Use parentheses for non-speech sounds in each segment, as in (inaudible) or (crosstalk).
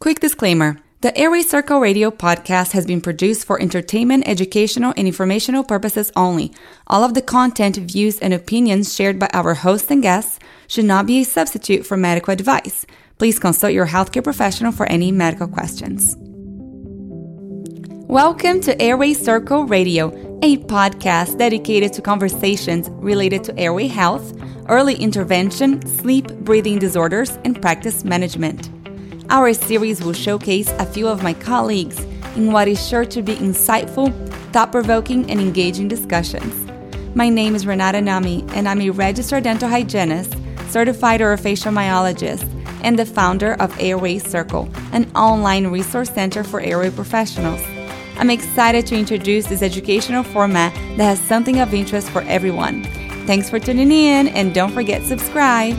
Quick disclaimer the Airway Circle Radio podcast has been produced for entertainment, educational, and informational purposes only. All of the content, views, and opinions shared by our hosts and guests should not be a substitute for medical advice. Please consult your healthcare professional for any medical questions. Welcome to Airway Circle Radio, a podcast dedicated to conversations related to airway health, early intervention, sleep, breathing disorders, and practice management. Our series will showcase a few of my colleagues in what is sure to be insightful, thought provoking, and engaging discussions. My name is Renata Nami, and I'm a registered dental hygienist, certified orofacial myologist, and the founder of Airway Circle, an online resource center for airway professionals. I'm excited to introduce this educational format that has something of interest for everyone. Thanks for tuning in, and don't forget to subscribe.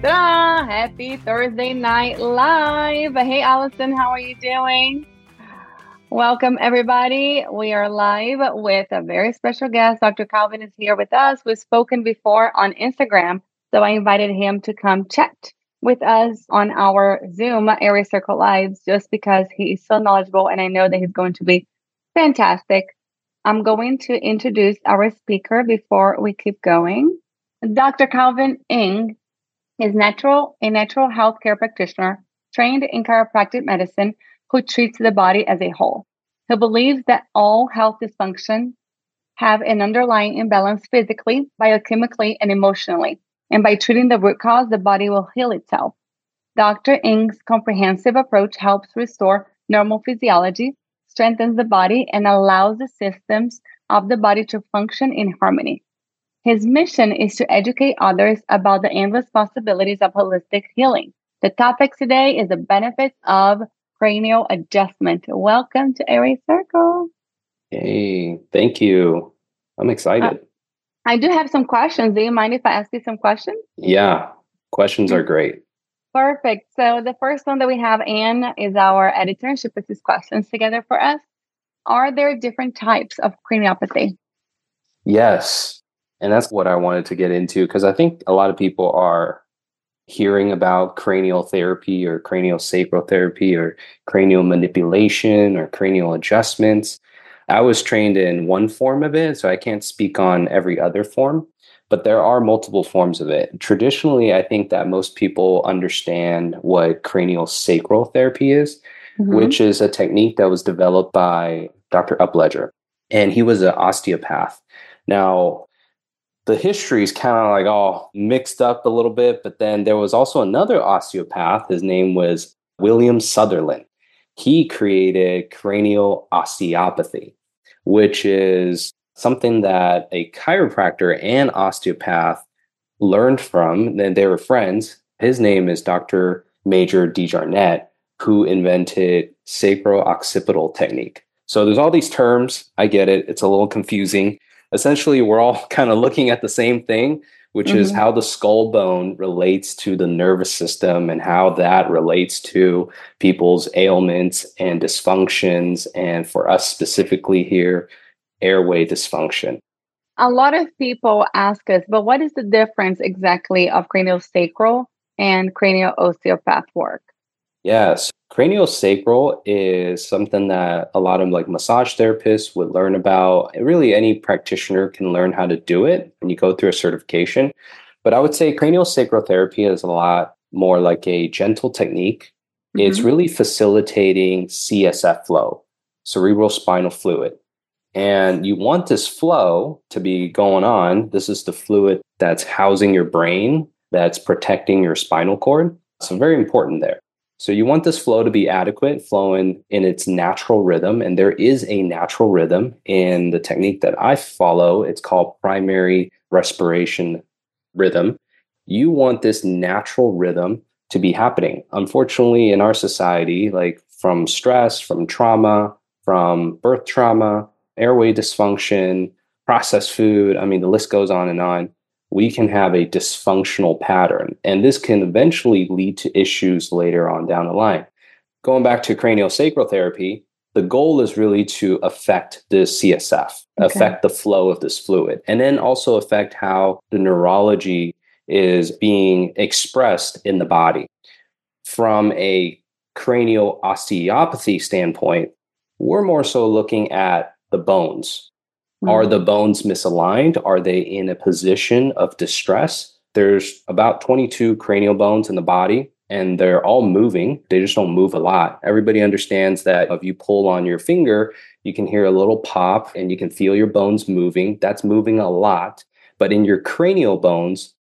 Ta-da! Happy Thursday night live. Hey, Allison, how are you doing? Welcome, everybody. We are live with a very special guest. Dr. Calvin is here with us. We've spoken before on Instagram, so I invited him to come chat with us on our Zoom Airway Circle Lives just because he is so knowledgeable and I know that he's going to be fantastic. I'm going to introduce our speaker before we keep going. Dr. Calvin Ng is natural a natural healthcare practitioner trained in chiropractic medicine who treats the body as a whole. He believes that all health dysfunction have an underlying imbalance physically, biochemically, and emotionally. And by treating the root cause, the body will heal itself. Dr. Ng's comprehensive approach helps restore normal physiology, strengthens the body, and allows the systems of the body to function in harmony. His mission is to educate others about the endless possibilities of holistic healing. The topic today is the benefits of cranial adjustment. Welcome to Airway Circle. Hey, thank you. I'm excited. Uh, I do have some questions. Do you mind if I ask you some questions? Yeah, questions are great. Perfect. So the first one that we have, Anne, is our editor, and she puts these questions together for us. Are there different types of craniopathy? Yes. And that's what I wanted to get into because I think a lot of people are hearing about cranial therapy or cranial sacral therapy or cranial manipulation or cranial adjustments. I was trained in one form of it, so I can't speak on every other form, but there are multiple forms of it. Traditionally, I think that most people understand what cranial sacral therapy is, mm-hmm. which is a technique that was developed by Dr. Upledger, and he was an osteopath. Now, the history is kind of like all mixed up a little bit. But then there was also another osteopath. His name was William Sutherland. He created cranial osteopathy, which is something that a chiropractor and osteopath learned from. And they were friends. His name is Dr. Major DeJarnette, who invented sacro-occipital technique. So there's all these terms. I get it. It's a little confusing essentially we're all (laughs) kind of looking at the same thing which mm-hmm. is how the skull bone relates to the nervous system and how that relates to people's ailments and dysfunctions and for us specifically here airway dysfunction a lot of people ask us but what is the difference exactly of cranial sacral and cranial osteopath work Yes, craniosacral is something that a lot of like massage therapists would learn about. Really, any practitioner can learn how to do it when you go through a certification. But I would say craniosacral therapy is a lot more like a gentle technique. Mm-hmm. It's really facilitating CSF flow, cerebral spinal fluid. And you want this flow to be going on. This is the fluid that's housing your brain, that's protecting your spinal cord. So, very important there. So you want this flow to be adequate, flowing in its natural rhythm. And there is a natural rhythm in the technique that I follow. It's called primary respiration rhythm. You want this natural rhythm to be happening. Unfortunately, in our society, like from stress, from trauma, from birth trauma, airway dysfunction, processed food, I mean, the list goes on and on we can have a dysfunctional pattern. And this can eventually lead to issues later on down the line. Going back to craniosacral therapy, the goal is really to affect the CSF, okay. affect the flow of this fluid, and then also affect how the neurology is being expressed in the body. From a cranial osteopathy standpoint, we're more so looking at the bones. Mm-hmm. Are the bones misaligned? Are they in a position of distress? There's about 22 cranial bones in the body and they're all moving. They just don't move a lot. Everybody understands that if you pull on your finger, you can hear a little pop and you can feel your bones moving. That's moving a lot. But in your cranial bones,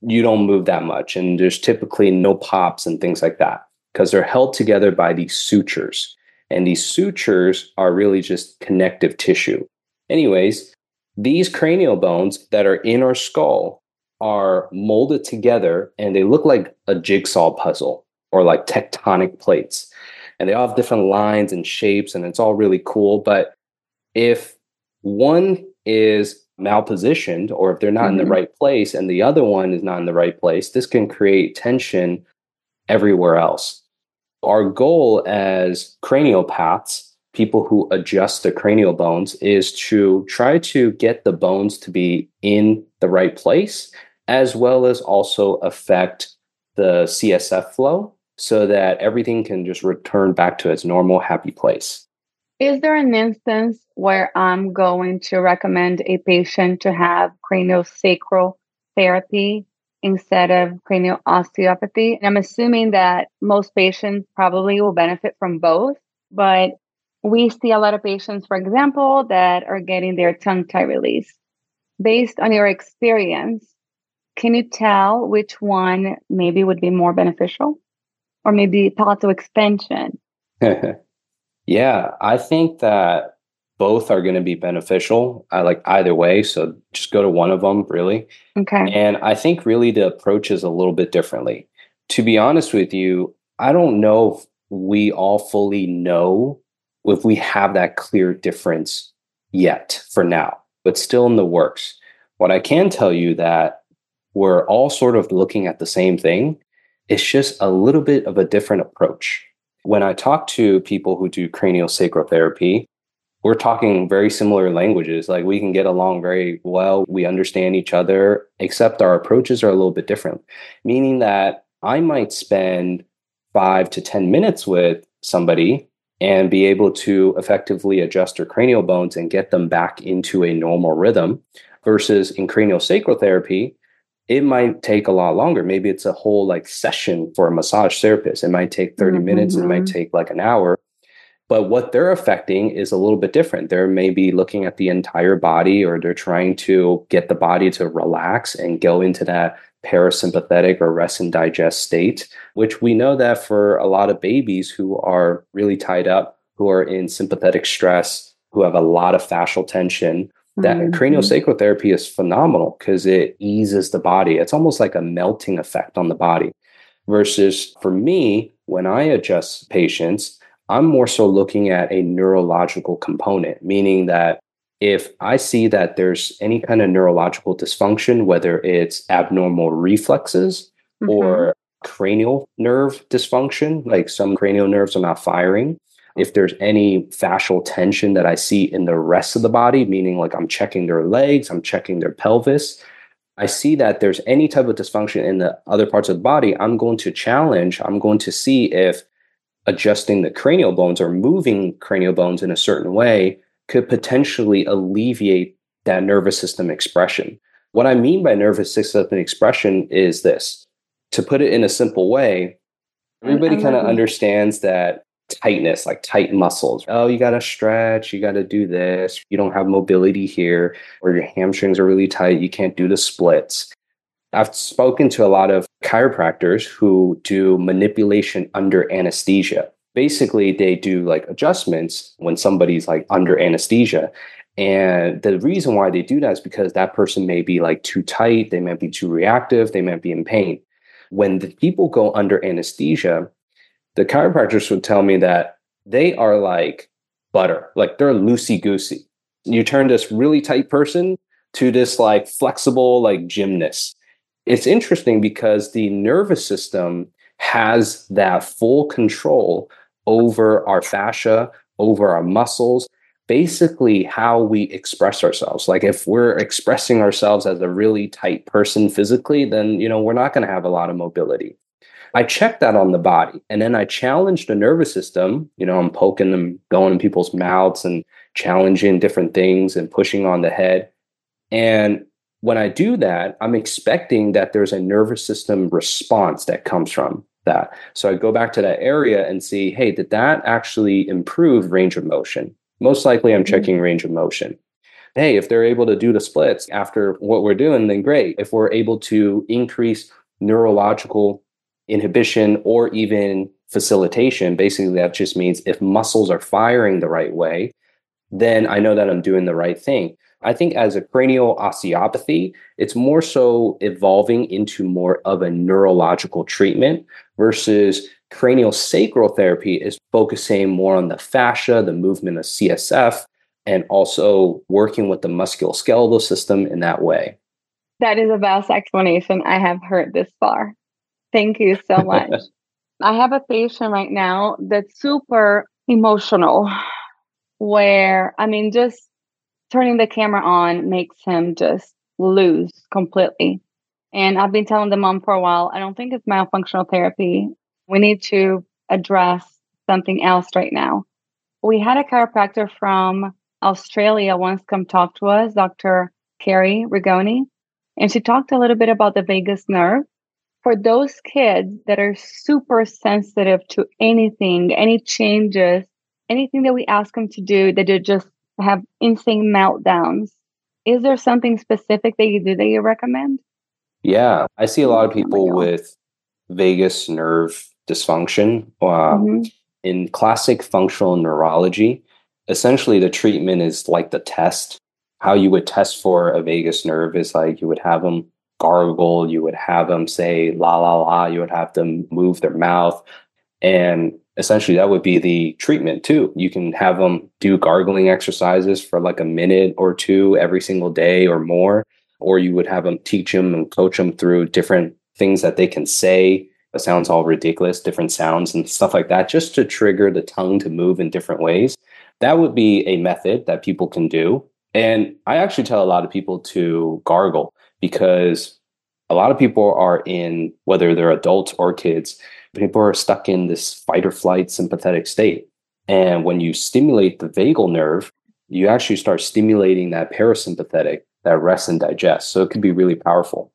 you don't move that much. And there's typically no pops and things like that because they're held together by these sutures. And these sutures are really just connective tissue. Anyways, these cranial bones that are in our skull are molded together and they look like a jigsaw puzzle or like tectonic plates. And they all have different lines and shapes, and it's all really cool. But if one is malpositioned or if they're not mm-hmm. in the mm-hmm. right place and the other one is not in the right place, this can create tension everywhere else. Our goal as craniopaths, people who adjust the cranial bones, is to try to get the bones to be in the right place, as well as also affect the CSF flow so that everything can just return back to its normal happy place. Is there an instance where I'm going to recommend a patient to have craniosacral therapy instead of cranial osteopathy. And I'm assuming that most patients probably will benefit from both, but we see a lot of patients, for example, that are getting their tongue tie release. Based on your experience, can you tell which one maybe would be more beneficial? Or maybe palatal expansion? (laughs) yeah, I think that both are going to be beneficial. I like either way. So just go to one of them, really. Okay. And I think really the approach is a little bit differently. To be honest with you, I don't know if we all fully know if we have that clear difference yet for now, but still in the works. What I can tell you that we're all sort of looking at the same thing. It's just a little bit of a different approach. When I talk to people who do cranial sacral therapy, we're talking very similar languages. Like we can get along very well. We understand each other, except our approaches are a little bit different, meaning that I might spend five to 10 minutes with somebody and be able to effectively adjust their cranial bones and get them back into a normal rhythm versus in cranial sacral therapy it might take a lot longer maybe it's a whole like session for a massage therapist it might take 30 mm-hmm. minutes it might mm-hmm. take like an hour but what they're affecting is a little bit different. They're maybe looking at the entire body or they're trying to get the body to relax and go into that parasympathetic or rest and digest state, which we know that for a lot of babies who are really tied up, who are in sympathetic stress, who have a lot of fascial tension, that mm-hmm. craniosacral therapy is phenomenal because it eases the body. It's almost like a melting effect on the body. Versus for me, when I adjust patients, I'm more so looking at a neurological component, meaning that if I see that there's any kind of neurological dysfunction, whether it's abnormal reflexes mm-hmm. or cranial nerve dysfunction, like some cranial nerves are not firing, if there's any fascial tension that I see in the rest of the body, meaning like I'm checking their legs, I'm checking their pelvis, I see that there's any type of dysfunction in the other parts of the body, I'm going to challenge, I'm going to see if adjusting the cranial bones or moving cranial bones in a certain way could potentially alleviate that nervous system expression. What I mean by nervous system expression is this to put it in a simple way, mm, everybody kind of understands that tightness, like tight muscles. Oh, you got to stretch, you got to do this. You don't have mobility here, or your hamstrings are really tight. You can't do the splits. I've spoken to a lot of chiropractors who do manipulation under anesthesia. Basically, they do like adjustments when somebody's like under anesthesia. And the reason why they do that is because that person may be like too tight, they might be too reactive, they might be in pain. When the people go under anesthesia, the chiropractors would tell me that they are like butter, like they're loosey goosey. You turn this really tight person to this like flexible like gymnast it's interesting because the nervous system has that full control over our fascia, over our muscles, basically how we express ourselves. Like if we're expressing ourselves as a really tight person physically, then you know, we're not going to have a lot of mobility. I check that on the body and then I challenge the nervous system. You know, I'm poking them, going in people's mouths and challenging different things and pushing on the head. And when I do that, I'm expecting that there's a nervous system response that comes from that. So I go back to that area and see, hey, did that actually improve range of motion? Most likely I'm mm-hmm. checking range of motion. Hey, if they're able to do the splits after what we're doing, then great. If we're able to increase neurological inhibition or even facilitation, basically that just means if muscles are firing the right way, then I know that I'm doing the right thing. I think as a cranial osteopathy, it's more so evolving into more of a neurological treatment versus cranial sacral therapy is focusing more on the fascia, the movement of CSF, and also working with the musculoskeletal system in that way. That is the best explanation I have heard this far. Thank you so (laughs) much. I have a patient right now that's super emotional, where I mean, just turning the camera on makes him just lose completely. And I've been telling the mom for a while, I don't think it's myofunctional therapy. We need to address something else right now. We had a chiropractor from Australia once come talk to us, Dr. Carrie Rigoni, and she talked a little bit about the vagus nerve. For those kids that are super sensitive to anything, any changes, anything that we ask them to do, that they just have insane meltdowns. Is there something specific that you do that you recommend? Yeah, I see a lot of people oh with vagus nerve dysfunction. Uh, mm-hmm. In classic functional neurology, essentially the treatment is like the test. How you would test for a vagus nerve is like you would have them gargle, you would have them say la la la, you would have them move their mouth. And essentially that would be the treatment too. You can have them do gargling exercises for like a minute or two every single day or more, or you would have them teach them and coach them through different things that they can say. It sounds all ridiculous, different sounds and stuff like that, just to trigger the tongue to move in different ways. That would be a method that people can do. And I actually tell a lot of people to gargle because a lot of people are in, whether they're adults or kids, people are stuck in this fight or flight sympathetic state. And when you stimulate the vagal nerve, you actually start stimulating that parasympathetic, that rest and digest. So it can be really powerful.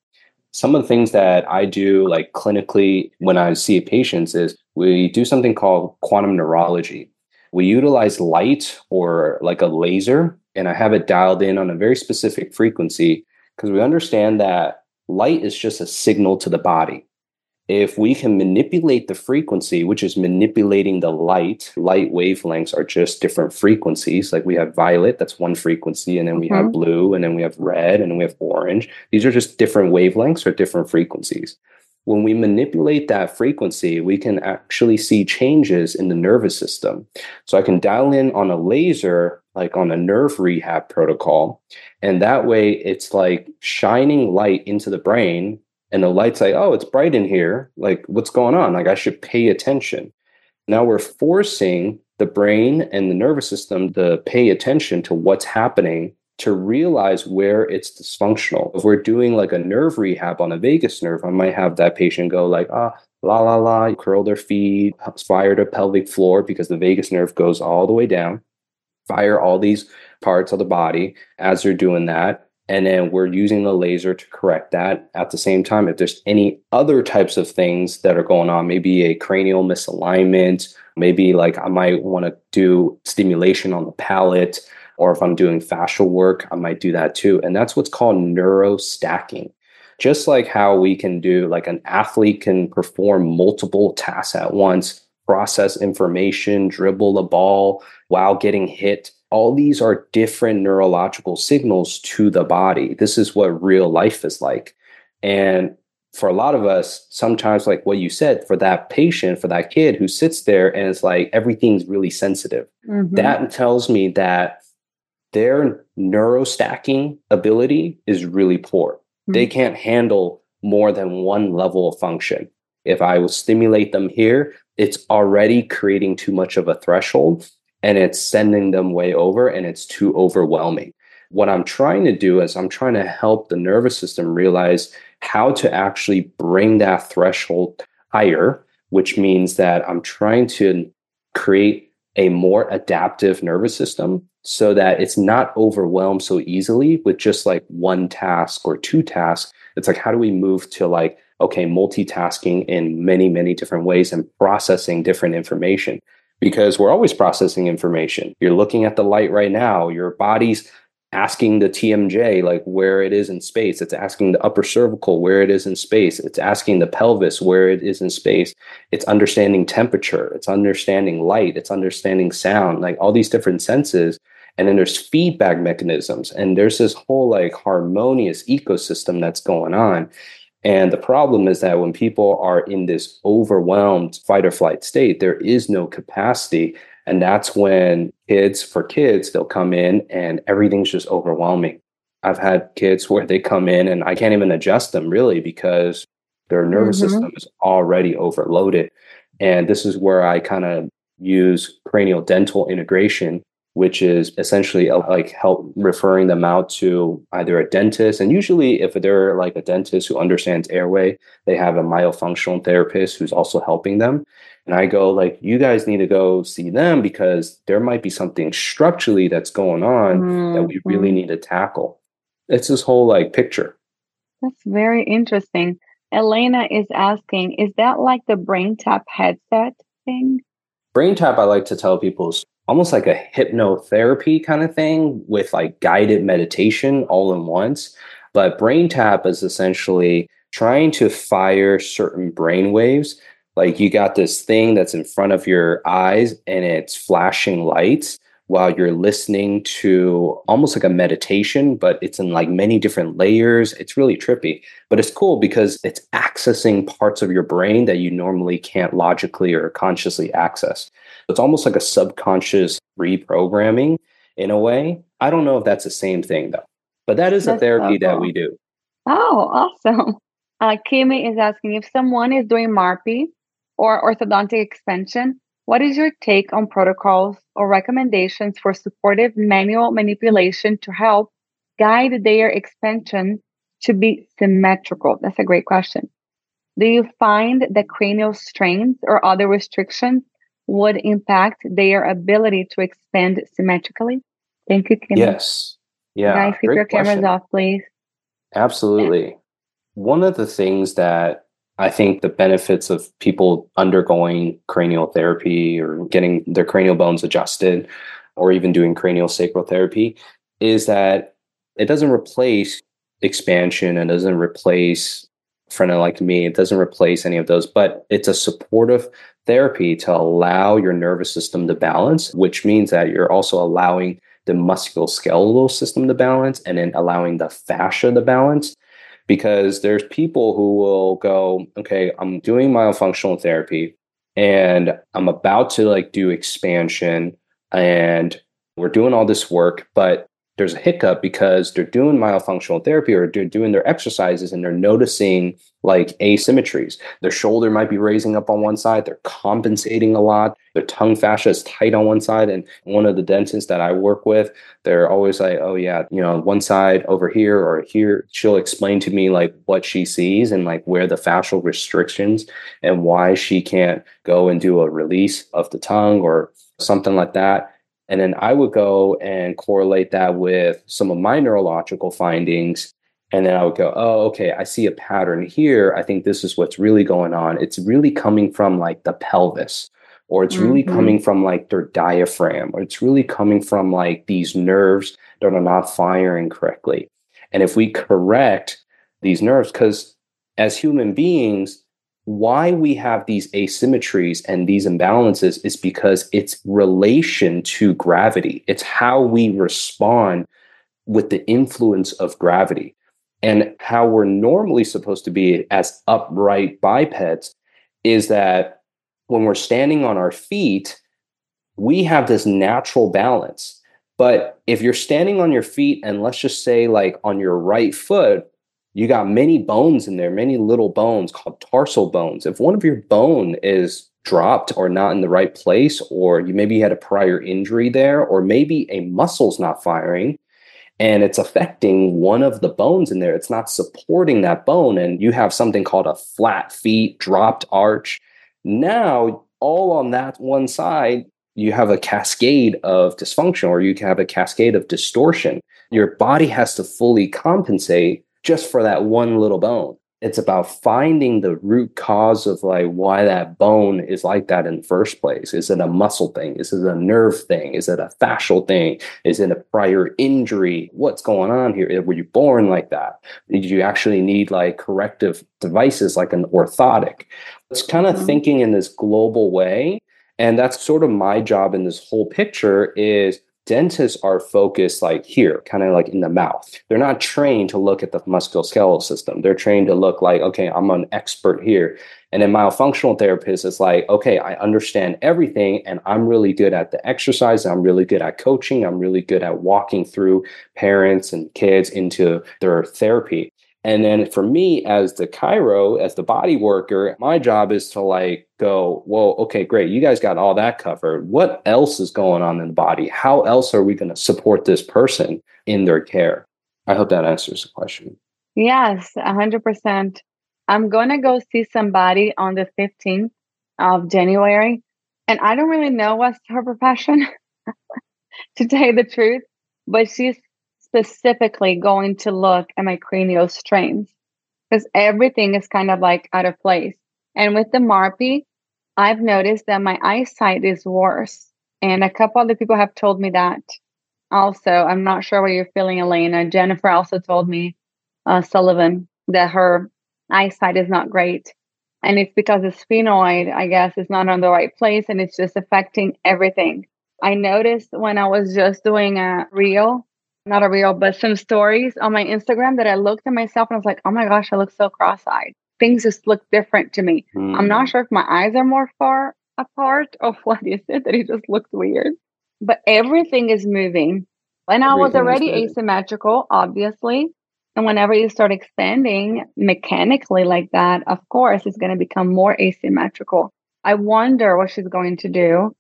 Some of the things that I do, like clinically, when I see patients, is we do something called quantum neurology. We utilize light or like a laser, and I have it dialed in on a very specific frequency because we understand that light is just a signal to the body if we can manipulate the frequency, which is manipulating the light, light wavelengths are just different frequencies. Like we have violet, that's one frequency, and then we mm-hmm. have blue, and then we have red, and then we have orange. These are just different wavelengths or different frequencies. When we manipulate that frequency, we can actually see changes in the nervous system. So I can dial in on a laser, like on a nerve rehab protocol. And that way it's like shining light into the brain and the light's like, oh, it's bright in here. Like, what's going on? Like, I should pay attention. Now we're forcing the brain and the nervous system to pay attention to what's happening to realize where it's dysfunctional. If we're doing like a nerve rehab on a vagus nerve, I might have that patient go like, ah, la la la, curl their feet, fire the pelvic floor because the vagus nerve goes all the way down. Fire all these parts of the body as they're doing that. And then we're using the laser to correct that. At the same time, if there's any other types of things that are going on, maybe a cranial misalignment, maybe like I might want to do stimulation on the palate, or if I'm doing fascial work, I might do that too. And that's what's called neurostacking. Just like how we can do, like an athlete can perform multiple tasks at once, process information, dribble a ball while getting hit all these are different neurological signals to the body. This is what real life is like. And for a lot of us, sometimes, like what you said, for that patient, for that kid who sits there and it's like everything's really sensitive, mm-hmm. that tells me that their neurostacking ability is really poor. Mm-hmm. They can't handle more than one level of function. If I will stimulate them here, it's already creating too much of a threshold and it's sending them way over and it's too overwhelming. What I'm trying to do is I'm trying to help the nervous system realize how to actually bring that threshold higher, which means that I'm trying to create a more adaptive nervous system so that it's not overwhelmed so easily with just like one task or two tasks. It's like, how do we move to like, okay, multitasking in many, many different ways and processing different information? Because we're always processing information. You're looking at the light right now, your body's asking the TMJ like where it is in space. It's asking the upper cervical where it is in space. It's asking the pelvis where it is in space. It's understanding temperature. It's understanding light. It's understanding sound, like all these different senses. And then there's feedback mechanisms. And there's this whole like harmonious ecosystem that's going on. And the problem is that when people are in this overwhelmed fight or flight state, there is no capacity and that's when kids, for kids, they'll come in and everything's just overwhelming. I've had kids where they come in and I can't even adjust them really because their nervous mm-hmm. system is already overloaded. And this is where I kind of use cranial dental integration, which is essentially uh, like help referring them out to either a dentist. And usually, if they're like a dentist who understands airway, they have a myofunctional therapist who's also helping them. And I go, like, you guys need to go see them because there might be something structurally that's going on mm-hmm. that we really mm-hmm. need to tackle. It's this whole like picture. That's very interesting. Elena is asking, is that like the brain BrainTap headset thing? Brain BrainTap, I like to tell people, is almost like a hypnotherapy kind of thing with like guided meditation all in once. But brain tap is essentially trying to fire certain brain waves like you got this thing that's in front of your eyes and it's flashing lights while you're listening to almost like a meditation, but it's in like many different layers. It's really trippy, but it's cool because it's accessing parts of your brain that you normally can't logically or consciously access. It's almost like a subconscious reprogramming in a way. I don't know if that's the same thing though, but that is that's a therapy so cool. that we do. Oh, awesome. (laughs) Uh, Kimi is asking if someone is doing MARPE or orthodontic expansion, what is your take on protocols or recommendations for supportive manual manipulation to help guide their expansion to be symmetrical? That's a great question. Do you find that cranial strains or other restrictions would impact their ability to expand symmetrically? Thank you, Kim. Yes. Yeah. Guys, keep your cameras off, please. Absolutely. One of the things that I think the benefits of people undergoing cranial therapy or getting their cranial bones adjusted or even doing cranial sacral therapy is that it doesn't replace expansion and doesn't replace frenectomy. It doesn't replace any of those, but it's a supportive therapy to allow your nervous system to balance, which means that you're also allowing the musculoskeletal system to balance and then allowing the fascia to balance because there's people who will go, okay, I'm doing myofunctional therapy and I'm about to like do expansion and we're doing all this work, but there's a hiccup because they're doing myofunctional therapy or they're doing their exercises and they're noticing like asymmetries. Their shoulder might be raising up on one side, they're compensating a lot, their tongue fascia is tight on one side. And one of the dentists that I work with, they're always like, oh, yeah, you know, one side over here or here. She'll explain to me like what she sees and like where the fascial restrictions and why she can't go and do a release of the tongue or something like that and then I would go and correlate that with some of my neurological findings. And then I would go, oh, okay, I see a pattern here. I think this is what's really going on. It's really coming from like the pelvis, or it's really mm-hmm. coming from like their diaphragm, or it's really coming from like these nerves that are not firing correctly. And if we correct these nerves, because as human beings, why we have these asymmetries and these imbalances is because it's relation to gravity. It's how we respond with the influence of gravity and how we're normally supposed to be as upright bipeds is that when we're standing on our feet, we have this natural balance. But if you're standing on your feet and let's just say like on your right foot, you got many bones in there, many little bones called tarsal bones. If one of your bone is dropped or not in the right place, or you maybe had a prior injury there, or maybe a muscle's not firing, and it's affecting one of the bones in there. It's not supporting that bone. And you have something called a flat feet, dropped arch. Now, all on that one side, you have a cascade of dysfunction or you can have a cascade of distortion. Your body has to fully compensate just for that one little bone it's about finding the root cause of like why that bone is like that in the first place. Is it a muscle thing? Is it a nerve thing? Is it a fascial thing? Is it a prior injury? What's going on here? Were you born like that? Did you actually need like corrective devices like an orthotic? It's kind of mm-hmm. thinking in this global way. And that's sort of my job in this whole picture is dentists are focused like here, kind of like in the mouth. They're not trained to look at the musculoskeletal system. They're trained to look like, okay, I'm an expert here. And then myofunctional therapist is like, okay, I understand everything and I'm really good at the exercise. I'm really good at coaching. I'm really good at walking through parents and kids into their therapy. And then for me, as the chiro, as the body worker, my job is to like go, well, okay, great. You guys got all that covered. What else is going on in the body? How else are we going to support this person in their care? I hope that answers the question. Yes, 100%. I'm going to go see somebody on the 15th of January. And I don't really know what's her profession, (laughs) to tell you the truth, but she's specifically going to look at my cranial strains because everything is kind of like out of place. And with the MARPE, I've noticed that my eyesight is worse. And a couple other people have told me that also. I'm not sure what you're feeling, Elena. Jennifer also told me, uh, Sullivan, that her eyesight is not great. And it's because the sphenoid, I guess, is not on the right place and it's just affecting everything. I noticed when I was just doing a reel not a real, but some stories on my Instagram that I looked at myself and I was like, oh my gosh, I look so cross eyed. Things just look different to me. Mm. I'm not mm. sure if my eyes are more far apart or (laughs) what is it that it just looks weird. But everything is moving. And I was already asymmetrical, obviously. And whenever you start expanding mechanically like that, of course, it's going to become more asymmetrical. I wonder what she's going to do.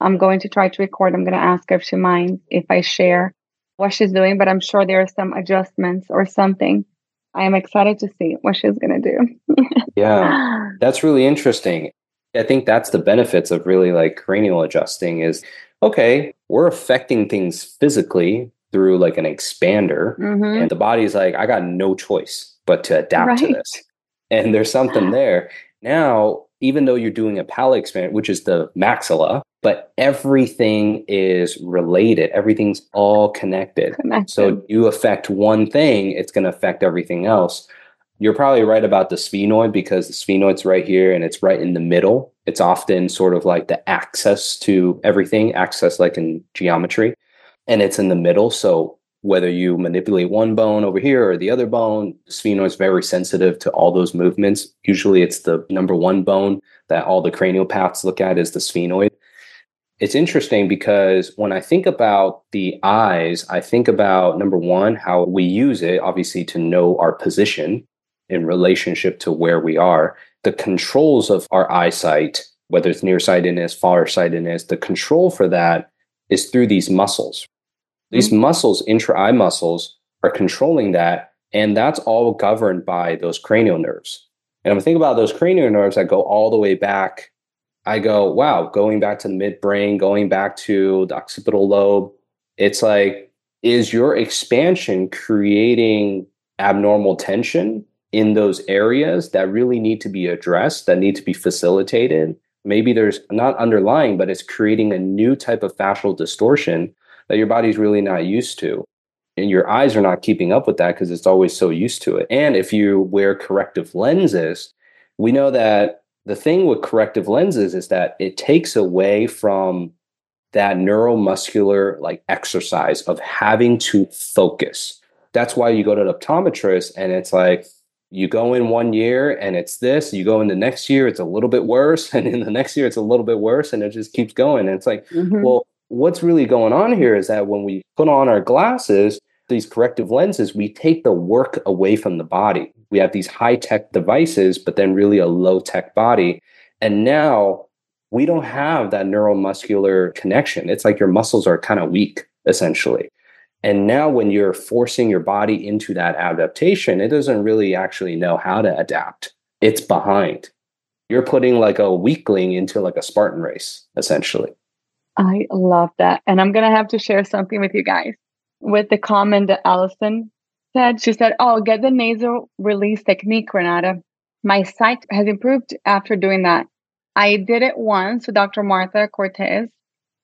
I'm going to try to record. I'm going to ask her if she minds if I share what she's doing, but I'm sure there are some adjustments or something. I am excited to see what she's going to do. (laughs) yeah, that's really interesting. I think that's the benefits of really like cranial adjusting is okay, we're affecting things physically through like an expander, mm-hmm. and the body's like, I got no choice but to adapt right. to this. And there's something there. Now, even though you're doing a palate experiment, which is the maxilla, but everything is related. Everything's all connected. connected. So you affect one thing, it's going to affect everything else. You're probably right about the sphenoid because the sphenoid's right here and it's right in the middle. It's often sort of like the access to everything, access like in geometry, and it's in the middle. So whether you manipulate one bone over here or the other bone, sphenoid is very sensitive to all those movements. Usually it's the number one bone that all the craniopaths look at is the sphenoid. It's interesting because when I think about the eyes, I think about number one, how we use it, obviously, to know our position in relationship to where we are. The controls of our eyesight, whether it's nearsightedness, farsightedness, the control for that is through these muscles, these mm-hmm. muscles, intra eye muscles, are controlling that. And that's all governed by those cranial nerves. And if I think about those cranial nerves that go all the way back, I go, wow, going back to the midbrain, going back to the occipital lobe, it's like, is your expansion creating abnormal tension in those areas that really need to be addressed, that need to be facilitated? Maybe there's not underlying, but it's creating a new type of fascial distortion that your body's really not used to. And your eyes are not keeping up with that because it's always so used to it. And if you wear corrective lenses, we know that the thing with corrective lenses is that it takes away from that neuromuscular like exercise of having to focus. That's why you go to an optometrist and it's like you go in one year and it's this, you go in the next year, it's a little bit worse, (laughs) and in the next year it's a little bit worse, and it just keeps going. And it's like, mm-hmm. well, what's really going on here is that when we put on our glasses, these corrective lenses, we take the work away from the body. We have these high tech devices, but then really a low tech body. And now we don't have that neuromuscular connection. It's like your muscles are kind of weak, essentially. And now, when you're forcing your body into that adaptation, it doesn't really actually know how to adapt. It's behind. You're putting like a weakling into like a Spartan race, essentially. I love that. And I'm going to have to share something with you guys with the comment that Allison said. She said, Oh, get the nasal release technique, Renata. My sight has improved after doing that. I did it once with Dr. Martha Cortez.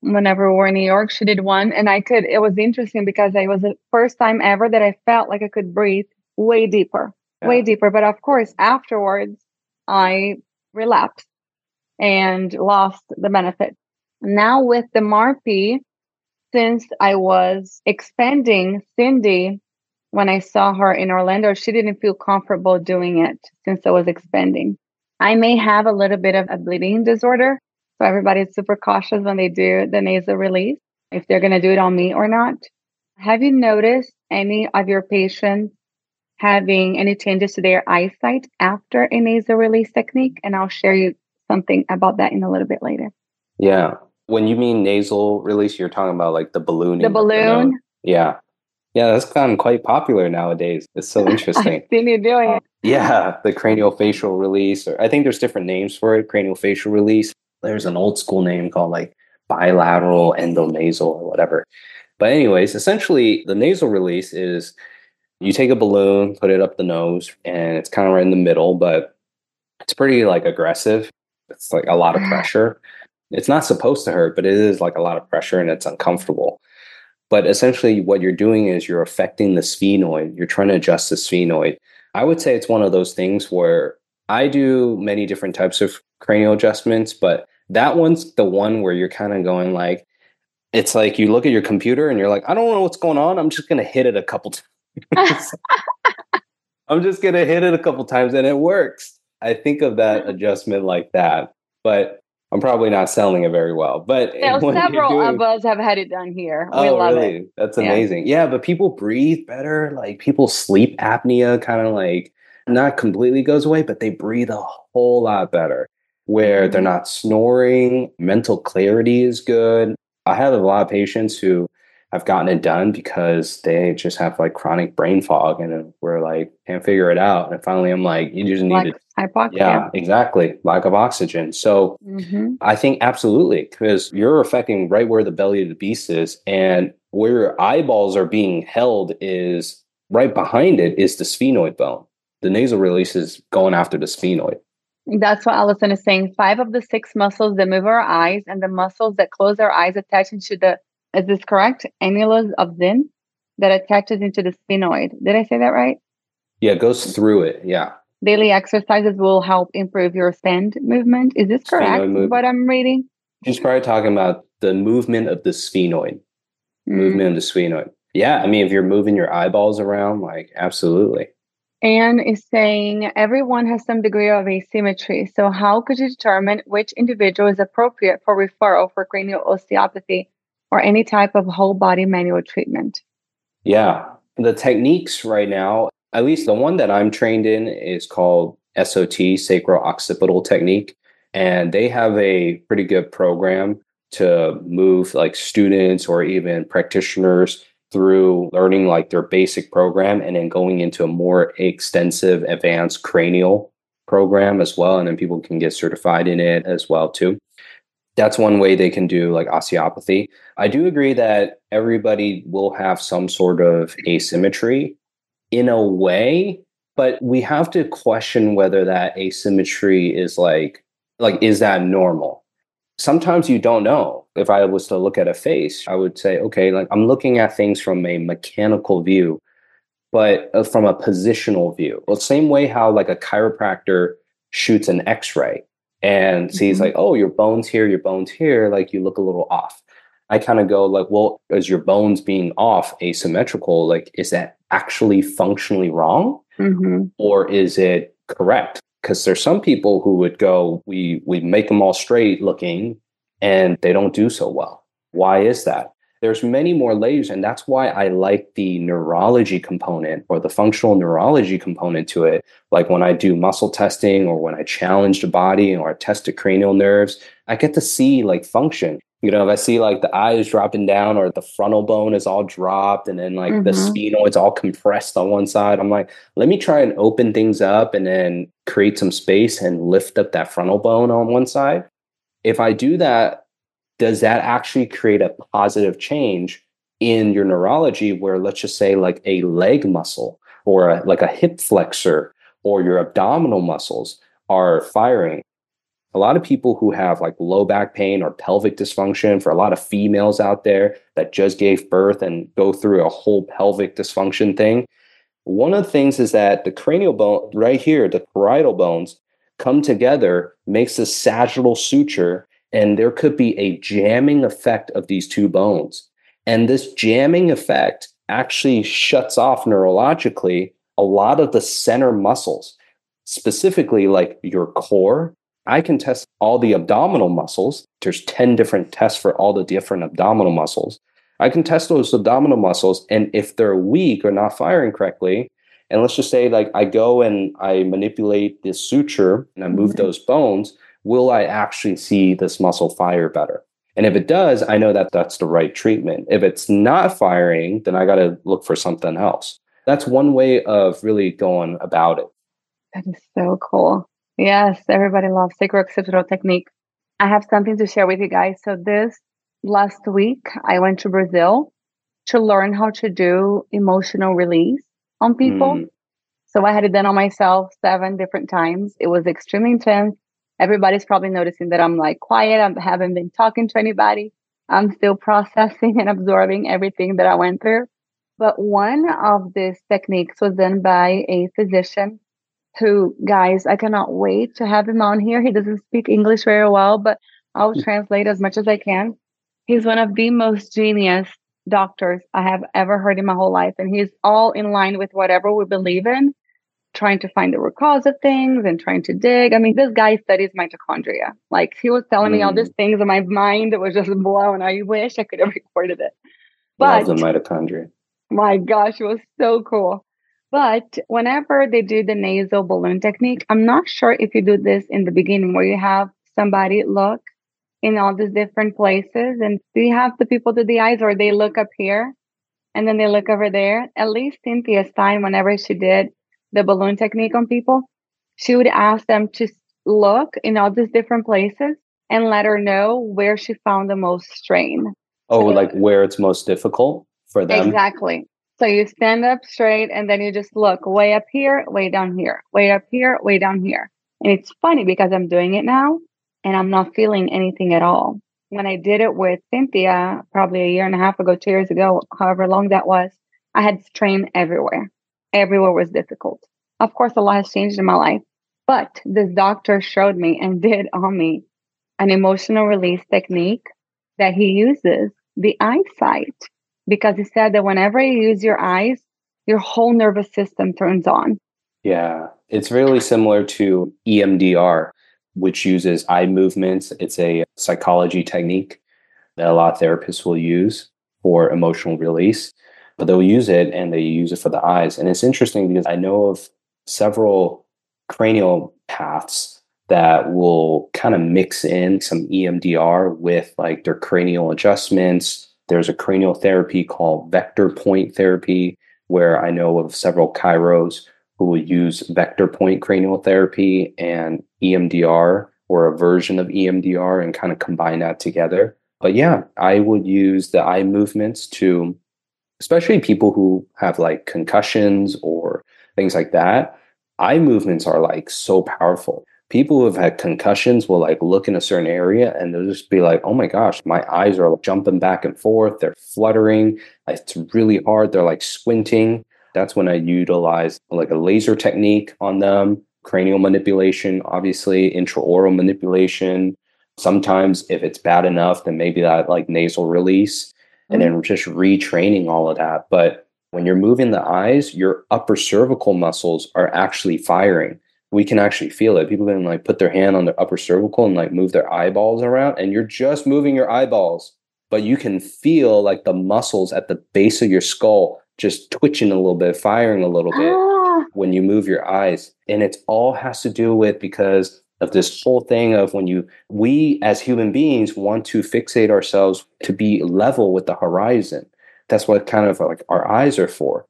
Whenever we were in New York, she did one, and I could. It was interesting because it was the first time ever that I felt like I could breathe way deeper, yeah. way deeper. But of course, afterwards, I relapsed and lost the benefit. Now with the MARPE, since I was expanding Cindy, when I saw her in Orlando, she didn't feel comfortable doing it since I was expanding. I may have a little bit of a bleeding disorder. So everybody's super cautious when they do the nasal release, if they're going to do it on me or not. Have you noticed any of your patients having any changes to their eyesight after a nasal release technique? And I'll share you something about that in a little bit later. Yeah. When you mean nasal release, you're talking about like the balloon. The balloon. Yeah. Yeah, that's gotten quite popular nowadays. It's so (laughs) interesting. I've seen you doing it. Yeah, the craniofacial release, or I think there's different names for it. Craniofacial release. There's an old school name called like bilateral endonasal or whatever. But anyways, essentially, the nasal release is you take a balloon, put it up the nose, and it's kind of right in the middle, but it's pretty like aggressive. It's like a lot of (gasps) pressure. It's not supposed to hurt, but it is like a lot of pressure and it's uncomfortable. But essentially, what you're doing is you're affecting the sphenoid. You're trying to adjust the sphenoid. I would say it's one of those things where I do many different types of cranial adjustments, but that one's the one where you're kind of going like, it's like you look at your computer and you're like, I don't know what's going on. I'm just going to hit it a couple (laughs) times. I'm just going to hit it a couple times and it works. I think of that mm-hmm. adjustment like that. But I'm probably not selling it very well, but (laughs) yeah, several doing, of us have had it done here. We oh, love really? it. That's amazing. Yeah. yeah, but people breathe better. Like people sleep apnea kind of like not completely goes away, but they breathe a whole lot better where they're mm-hmm. not snoring. Mental clarity is good. I have a lot of patients who have gotten it done because they just have like chronic brain fog and we're like can't figure it out. And finally i'm like you just need to hypoxia. Yeah exactly. Lack of oxygen. So mm-hmm. i think absolutely because you're affecting right where the belly of the beast is and where your eyeballs are being held is right behind it is the sphenoid bone. The nasal release is going after the sphenoid. That's what Allison is saying. Five of the six muscles that move our eyes and the muscles that close our eyes attach into the is this correct? Annulus of Zinn that attaches into the sphenoid. Did I say that right? Yeah, it goes through it. Yeah. Daily exercises will help improve your stand movement. Is this correct? What I'm reading? She's probably talking about the movement of the sphenoid. Mm. Movement of the sphenoid. Yeah, I mean, if you're moving your eyeballs around, like absolutely. Anne is saying everyone has some degree of asymmetry. So, how could you determine which individual is appropriate for referral for cranial osteopathy or any type of whole body manual treatment? Yeah, the techniques right now, at least the one that I'm trained in, is called SOT, sacral occipital technique. And they have a pretty good program to move like students or even practitioners through learning like their basic program and then going into a more extensive advanced cranial program as well and then people can get certified in it as well too that's one way they can do like osteopathy. I do agree that everybody will have some sort of asymmetry in a way, but we have to question whether that asymmetry is like like is that normal? Sometimes you don't know. If I was to look at a face, I would say, okay, like I'm looking at things from a mechanical view, but uh, from a positional view. Well, same way how like a chiropractor shoots an x-ray and mm-hmm. sees like, oh, your bones here, your bones here, like you look a little off. I kind of go like, well, is your bones being off asymmetrical? Like, is that actually functionally wrong, mm-hmm. or is it correct? Because there's some people who would go, we we make them all straight looking, and they don't do so well. Why is that? There's many more layers and that's why i like the neurology component or the functional neurology component to it like when i do muscle testing or when i challenge the body or I test the cranial nerves i get to see like function You know, if I see like the eye is dropping down or the frontal bone is all dropped and then like mm-hmm. the sphenoid's all compressed on one side, I'm like, let me try and open things up and then create some space and lift up that frontal bone on one side. If I do that, does that actually create a positive change in your neurology where let's just say like a leg muscle or a, like a hip flexor or your abdominal muscles are firing? a lot of people who have like low back pain or pelvic dysfunction for a lot of females out there that just gave birth and go through a whole pelvic dysfunction thing one of the things is that the cranial bone right here the parietal bones come together makes a sagittal suture and there could be a jamming effect of these two bones and this jamming effect actually shuts off neurologically a lot of the center muscles specifically like your core I can test all the abdominal muscles. There's 10 different tests for all the different abdominal muscles. I can test those abdominal muscles. And if they're weak or not firing correctly, and let's just say like I go and I manipulate this suture and I move mm-hmm. those bones, will I actually see this muscle fire better? And if it does, I know that that's the right treatment. If it's not firing, then I got to look for something else. That's one way of really going about it. That is so cool. Yes, everybody loves sacro-occipital technique. I have something to share with you guys. So this last week, I went to Brazil to learn how to do emotional release on people. Mm. So I had it done on myself seven different times. It was extremely intense. Everybody's probably noticing that I'm like quiet. I haven't been talking to anybody. I'm still processing (laughs) and absorbing everything that I went through. But one of these techniques was done by a physician who, guys, I cannot wait to have him on here. He doesn't speak English very well, but I'll mm. translate as much as I can. He's one of the most genius doctors I have ever heard in my whole life. And he's all in line with whatever we believe in, trying to find the root cause of things and trying to dig. I mean, this guy studies mitochondria. Like he was telling mm. me all these mm. things and my mind was just blown. I wish I could have (laughs) recorded it. But the mitochondria. My gosh, it was so cool. But whenever they do the nasal balloon technique, I'm not sure if you do this in the beginning where you have somebody look in all these different places and do you have the people do the eyes or they look up here and then they look over there? At least Cynthia's time, whenever she did the balloon technique on people, she would ask them to look in all these different places and let her know where she found the most strain. Oh, like where it's most difficult for them? Exactly. So you stand up straight and then you just look way up here, way down here, way up here, way down here. And it's funny because I'm doing it now and I'm not feeling anything at all. When I did it with Cynthia, probably a year and a half ago, two years ago, however long that was, I had strain everywhere. Everywhere was difficult. Of course, a lot has changed in my life, but this doctor showed me and (laughs) did on me an emotional release technique that he uses the eyesight because he said that whenever you use your eyes, your whole nervous system turns on. Yeah, it's really similar to EMDR, which uses eye movements. It's a psychology technique that a lot of therapists will use for emotional release, but they'll use it and they use it for the eyes. And it's interesting because I know of several cranial paths that will kind of mix in some EMDR with like their cranial adjustments there's a cranial therapy called vector point therapy, where I know of several chiros who will use vector point cranial therapy and EMDR or a version of EMDR and kind of combine that together. But yeah, I would use the eye movements to, especially people who have like concussions or things like that. Eye movements are like so powerful people who have had concussions will like look in a certain area and they'll just be like, oh my gosh, my eyes are jumping back and forth. They're fluttering. It's really hard. They're like squinting. That's when I utilize like a laser technique on them, cranial manipulation, obviously, intraoral manipulation. Sometimes, if it's bad enough, then maybe that like nasal release and then just retraining all of that. But when you're moving the eyes, your upper cervical muscles are actually firing we can actually feel it. People can like put their hand on their upper cervical and like move their eyeballs around, and you're just moving your eyeballs, but you can feel like the muscles at the base of your skull just twitching a little bit, firing a little bit ah. when you move your eyes. And it all has to do with because of this whole thing of when you we as human beings want to fixate ourselves to be level with the horizon that's what kind of like our eyes are for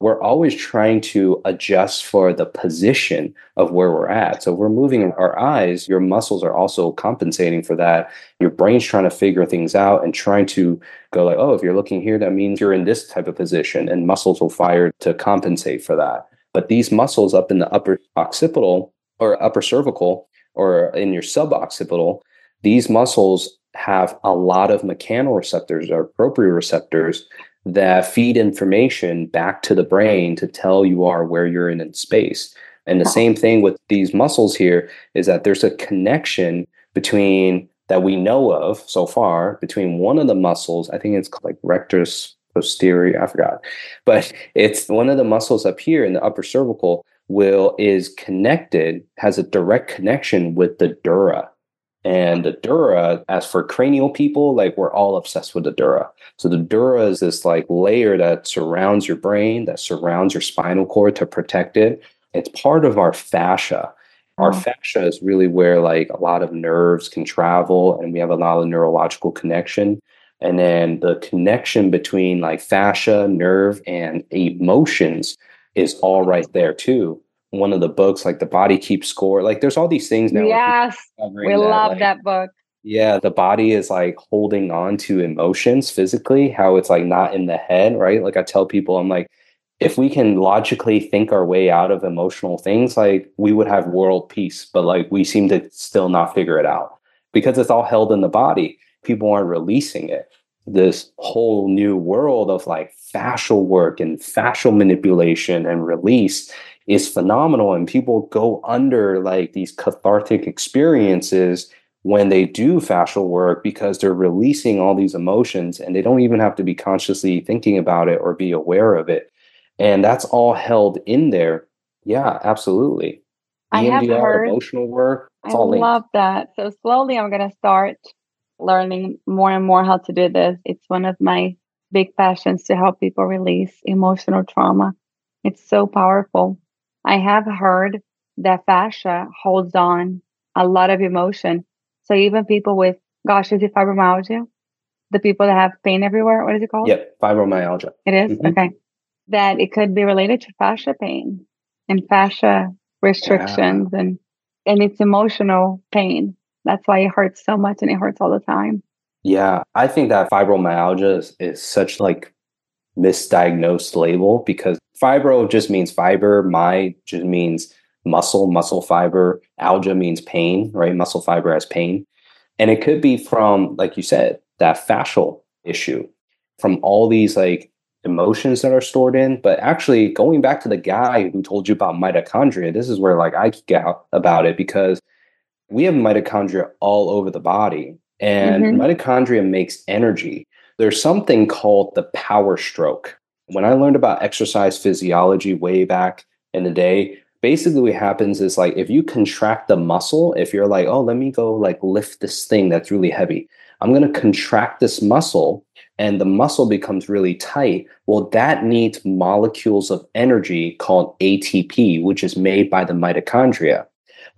we're always trying to adjust for the position of where we're at. So we're moving our eyes, your muscles are also compensating for that. Your brain's trying to figure things out and trying to go like, oh, if you're looking here, that means you're in this type of position, and muscles will fire to compensate for that. But these muscles up in the upper occipital or upper cervical or in your suboccipital, these muscles have a lot of mechanoreceptors or proprioceptors that feed information back to the brain to tell you are where you're in, in space. And the uh-huh. same thing with these muscles here is that there's a connection between that we know of so far between one of the muscles, I think it's called like rectus posterior, I forgot, but (laughs) it's one of the muscles up here in the upper cervical will is connected, has a direct connection with the dura. And the dura, as for cranial people, like we're all obsessed with the dura. So the dura is this like layer that surrounds your brain, that surrounds your spinal cord to protect it. It's part of our fascia. Our oh. fascia is really where like a lot of nerves can travel and we have a lot of neurological connection. And then the connection between like fascia, nerve, and emotions is all right there too one of the books, like the body keeps score. Like there's all these things now. Yes, we that, love like, that book. Yeah, the body is like holding on to emotions physically, how it's like not in the head, right? Like I tell people, I'm like, if we can logically think our way out of emotional things, like we would have world peace, but like we seem to still not figure it out because it's all held in the body. People aren't releasing it. This whole new world of like fascial work and fascial manipulation and release is phenomenal. And people go under like these cathartic experiences when they do fascial work because they're releasing all these emotions and they don't even have to be consciously thinking about it or be aware of it. And that's all held in there. Yeah absolutely. I have heard, emotional work I love that. So slowly I'm going to start learning more and more how to do this it's one of my big passions to help people release emotional trauma it's so powerful I have heard that fascia holds on a lot of emotion. So even people with, gosh, is it fibromyalgia? The people that have pain everywhere, what is it called? Yep, fibromyalgia. It is? Mm-hmm. Okay. That it could be related to fascia pain and fascia restrictions yeah. and and it's emotional pain. That's why it hurts so much and it hurts all the time. Yeah, I think that fibromyalgia is, is such like misdiagnosed label because fibro just means fiber, my just means muscle, muscle fiber, algia means pain, right? Muscle fiber has pain. And it could be from, like you said, that fascial issue, from all these like emotions that are stored in. But actually, going back to the guy who told you about mitochondria, this is where like I geek out about it because we have mitochondria all over the body. And mm-hmm. mitochondria makes energy there's something called the power stroke. When I learned about exercise physiology way back in the day, basically what happens is like if you contract the muscle, if you're like, oh, let me go like lift this thing that's really heavy, I'm going to contract this muscle and the muscle becomes really tight. Well, that needs molecules of energy called ATP, which is made by the mitochondria.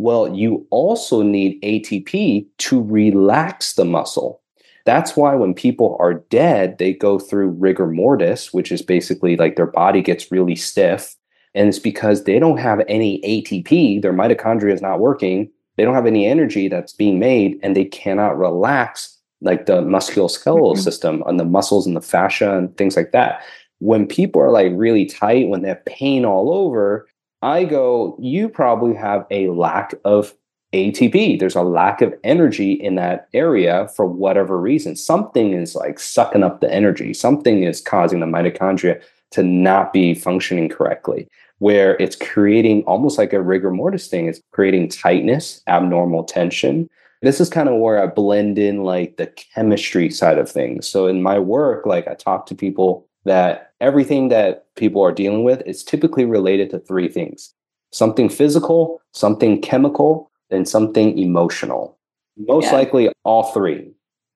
Well, you also need ATP to relax the muscle. That's why when people are dead, they go through rigor mortis, which is basically like their body gets really stiff. And it's because they don't have any ATP, their mitochondria is not working, they don't have any energy that's being made, and they cannot relax like the musculoskeletal mm-hmm. system and the muscles and the fascia and things like that. When people are like really tight, when they have pain all over, I go, you probably have a lack of ATP. There's a lack of energy in that area for whatever reason. Something is like sucking up the energy. Something is causing the mitochondria to not be functioning correctly, where it's creating almost like a rigor mortis thing. It's creating tightness, abnormal tension. This is kind of where I blend in like the chemistry side of things. So in my work, like I talk to people that everything that people are dealing with is typically related to three things something physical, something chemical, and something emotional. Most yeah. likely all three.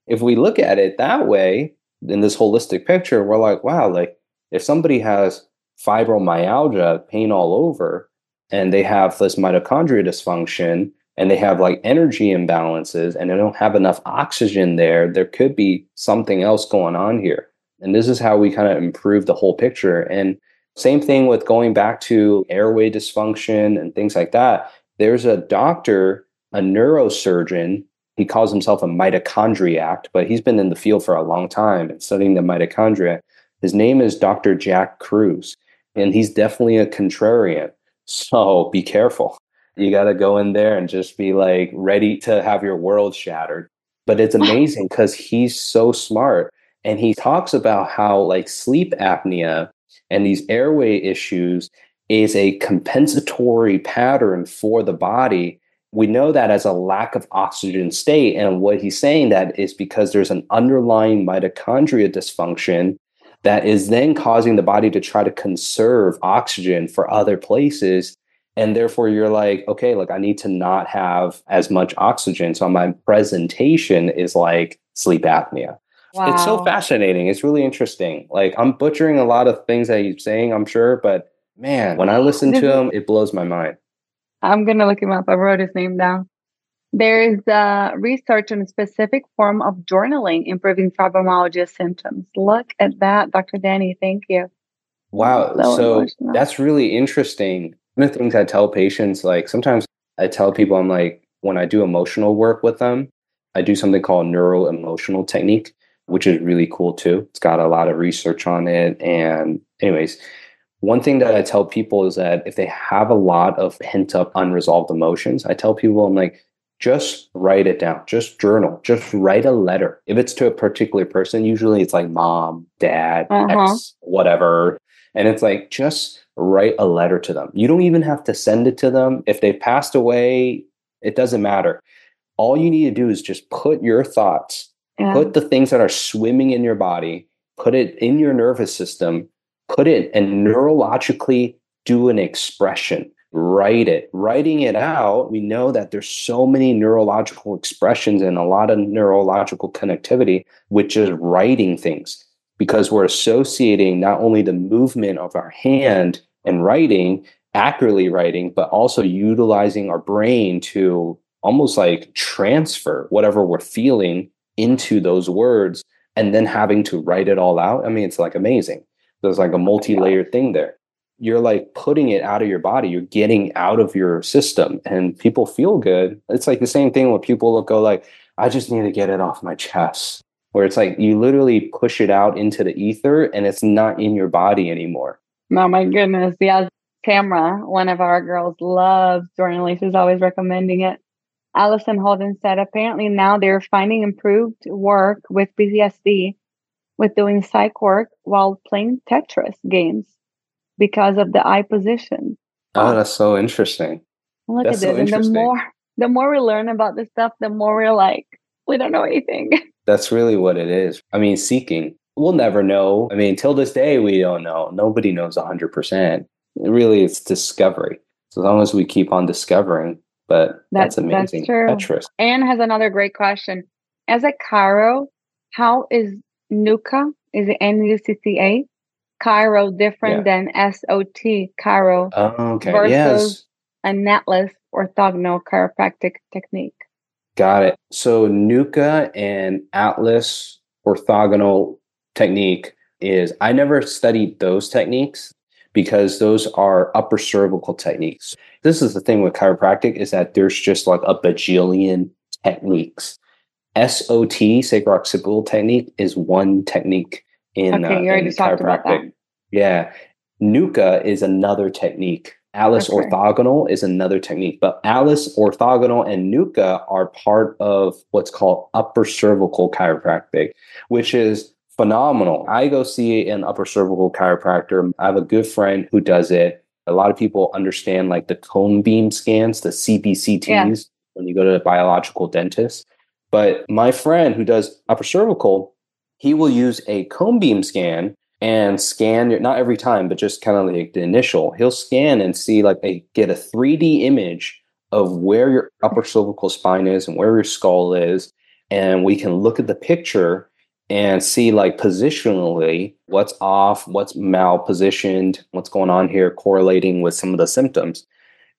If we look at it that way, in this holistic picture, we're like, wow, like if somebody has fibromyalgia, pain all over, and they have this mitochondria dysfunction, and they have like energy imbalances and they don't have enough oxygen there, there could be something else going on here. And this is how we kind of improve the whole picture. And same thing with going back to airway dysfunction and things like that. There's a doctor, a neurosurgeon, he calls himself a mitochondriac, but he's been in the field for a long time and studying the mitochondria. His name is Dr. Jack Kruse, and he's definitely a contrarian. So be careful. You got to go in there and just be like ready to have your world shattered. But it's (laughs) amazing because he's so smart. And he talks about how, like, sleep apnea and these airway issues is a compensatory pattern for the body. We know that as a lack of oxygen state. And what he's saying that is because there's an underlying mitochondria dysfunction that is then causing the body to try to conserve oxygen for other places and therefore you're like okay look i need to not have as much oxygen so my presentation is like sleep apnea wow. it's so fascinating. It's really interesting. Like i'm butchering a lot of things that he's saying i'm sure but man when i listen to him it blows my mind. I'm gonna look him up. I wrote his name down. There is uh, research on a specific form of journaling improving fibromyalgia symptoms. Look at that dr danny thank you. Wow so, so that's really interesting. One of the things I tell patients, like sometimes I tell people, I'm like, when I do emotional work with them, I do something called neuro emotional technique, which is really cool too. It's got a lot of research on it. And, anyways, one thing that I tell people is that if they have a lot of pent up unresolved emotions, I tell people, I'm like, just write it down, just journal, just write a letter. If it's to a particular person, usually it's like mom, dad, uh-huh. ex, whatever. And it's like, just write a letter to them. You don't even have to send it to them. If they've passed away, it doesn't matter. All you need to do is just put your thoughts, yeah. put the things that are swimming in your body, put it in your nervous system, put it and neurologically do an expression. Write it. Writing it out, we know that there's so many neurological expressions and a lot of neurological connectivity with just writing things because we're associating not only the movement of our hand and writing, accurately writing, but also utilizing our brain to almost like transfer whatever we're feeling into those words and then having to write it all out. I mean, it's like amazing. There's like a multi layered thing there. You're like putting it out of your body, you're getting out of your system, and people feel good. It's like the same thing when people go like, I just need to get it off my chest where it's like you literally push it out into the ether and it's not in your body anymore. Oh my goodness. Yeah. Tamra, one of our girls, loves journaling. She's always recommending it. Allison Holden said apparently now they're finding improved work with PTSD with doing psych work while playing Tetris games because of the eye position. Oh, that's so interesting. Look that's at this. So and the more the more we learn about this stuff, the more we're like, we don't know anything. (laughs) That's really what it is. I mean, seeking. We'll never know. I mean, till this day, we don't know. Nobody knows 100%. Really, it's discovery. So as long as we keep on discovering, but that's, that's amazing. That's true. Tetris. Anne has another great question. As a chiro, how is NUCCA? Is it N-U-C-C-A? Chiro different yeah. than S-O-T, chiro oh, okay. versus yes. an Atlas orthogonal chiropractic technique? Got it. So NUCCA and Atlas orthogonal technique is I never studied those techniques because those are upper cervical techniques. This is the thing with chiropractic is that there's just like a bajillion techniques. SOT, sacrooccipital technique, is one technique in, okay, uh, in chiropractic. Yeah. NUCCA is another technique. Atlas okay. orthogonal is another technique, but Atlas orthogonal and NUCCA are part of what's called upper cervical chiropractic, which is phenomenal. I go see an upper cervical chiropractor. I have a good friend who does it. A lot of people understand like the cone beam scans, the CBCTs, yeah. when you go to a biological dentist. But my friend who does upper cervical, he will use a cone beam scan and scan not every time, but just kind of like the initial. He'll scan and see like a get a 3D image of where your upper cervical spine is and where your skull is. And we can look at the picture and see like positionally what's off, what's malpositioned, what's going on here, correlating with some of the symptoms.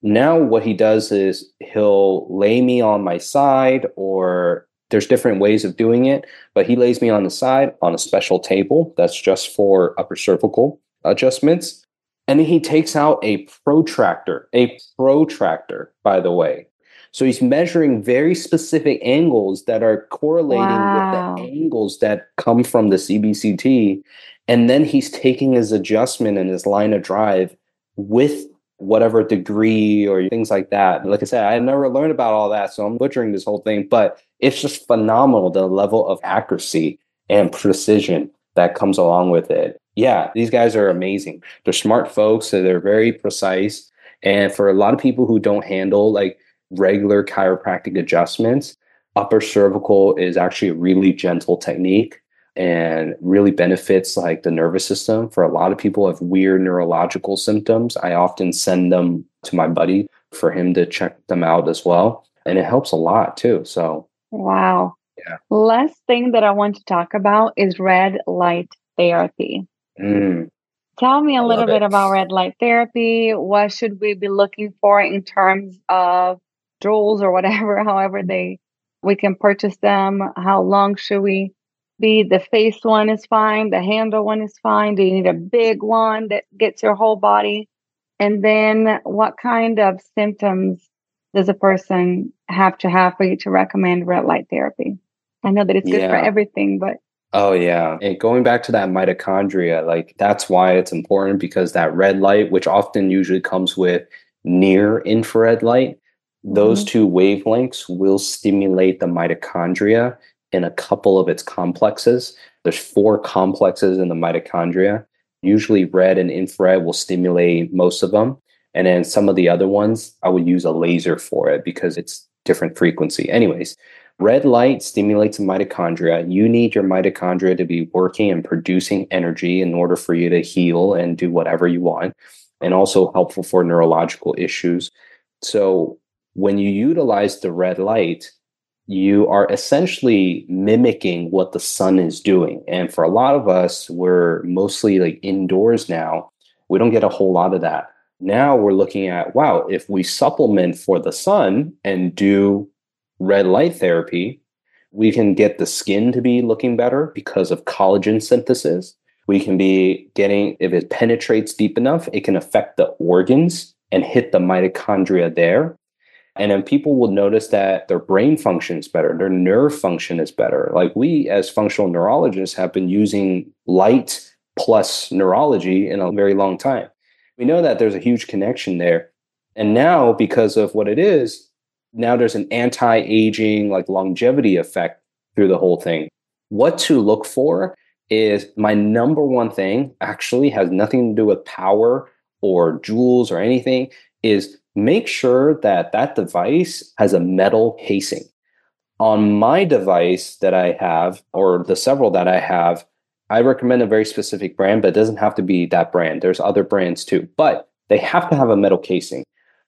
Now, what he does is he'll lay me on my side, or there's different ways of doing it, but he lays me on the side on a special table that's just for upper cervical adjustments. And he takes out a protractor, a protractor, by the way. So he's measuring very specific angles that are correlating wow. with the angles that come from the CBCT. And then he's taking his adjustment and his line of drive with whatever degree or things like that. Like I said, I never learned about all that, so I'm butchering this whole thing, but it's just phenomenal the level of accuracy and precision that comes along with it. Yeah, these guys are amazing. They're smart folks, so they're very precise. And for a lot of people who don't handle like regular chiropractic adjustments, upper cervical is actually a really gentle technique and really benefits like the nervous system. For a lot of people have weird neurological symptoms, I often send them to my buddy for him to check them out as well. And it helps a lot too. So wow. Yeah. Last thing that I want to talk about is red light therapy. Mm. Tell me a little bit it. about red light therapy. What should we be looking for in terms of joules or whatever, (laughs) however they we can purchase them? How long should we be? The face one is fine, the handle one is fine. Do you need a big one that gets your whole body? And then what kind of symptoms does a person have to have for you to recommend red light therapy? I know that it's good yeah. for everything, but Oh yeah. And going back to that mitochondria, like that's why it's important because that red light, which often usually comes with near infrared light, those mm-hmm. two wavelengths will stimulate the mitochondria in a couple of its complexes. There's four complexes in the mitochondria. Usually red and infrared will stimulate most of them. And then some of the other ones, I would use a laser for it because it's different frequency. Anyways, Red light stimulates mitochondria. You need your mitochondria to be working and producing energy in order for you to heal and do whatever you want, and also helpful for neurological issues. So, when you utilize the red light, you are essentially mimicking what the sun is doing. And for a lot of us, we're mostly like indoors now. We don't get a whole lot of that. Now we're looking at wow, if we supplement for the sun and do red light therapy, we can get the skin to be looking better because of collagen synthesis. We can be getting, if it penetrates deep enough, it can affect the organs and hit the mitochondria there. And then people will notice that their brain function is better, their nerve function is better. Like we, as functional neurologists, have been using light plus neurology in a very long time. We know that there's a huge connection there. And now, because of what it is, now there's an anti-aging like longevity effect through the whole thing what to look for is my number one thing actually has nothing to do with power or joules or anything is make sure that that device has a metal casing on my device that i have or the several that i have i recommend a very specific brand but it doesn't have to be that brand there's other brands too but they have to have a metal casing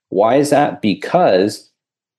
why is that because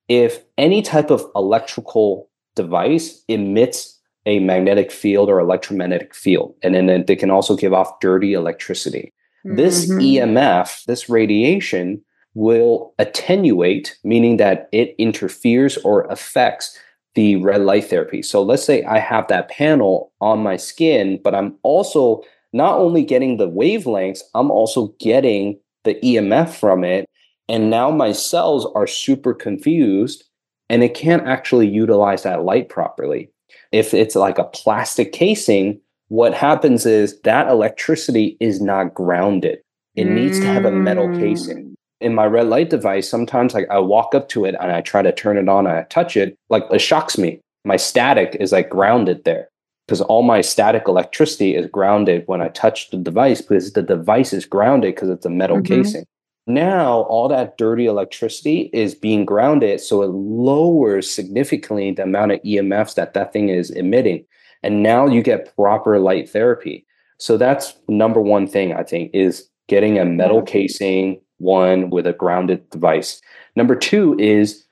if any type of electrical device emits a magnetic field or electromagnetic field, and then they can also give off dirty electricity. Mm-hmm. This EMF, this radiation, will attenuate, meaning that it interferes or affects the red light therapy. So let's say I have that panel on my skin, but I'm also not only getting the wavelengths, I'm also getting the EMF from it. And now my cells are super confused and it can't actually utilize that light properly. If it's like a plastic casing, what happens is that electricity is not grounded. It mm. needs to have a metal casing. In my red light device, sometimes like I walk up to it and I try to turn it on and I touch it, like it shocks me. My static is like grounded there because all my static electricity is grounded when I touch the device because the device is grounded because it's a metal mm-hmm. casing. Now, all that dirty electricity is being grounded, so it lowers significantly the amount of EMFs that that thing is emitting. And now you get proper light therapy. So that's number one thing I think is getting a metal casing one with a grounded device. Number two is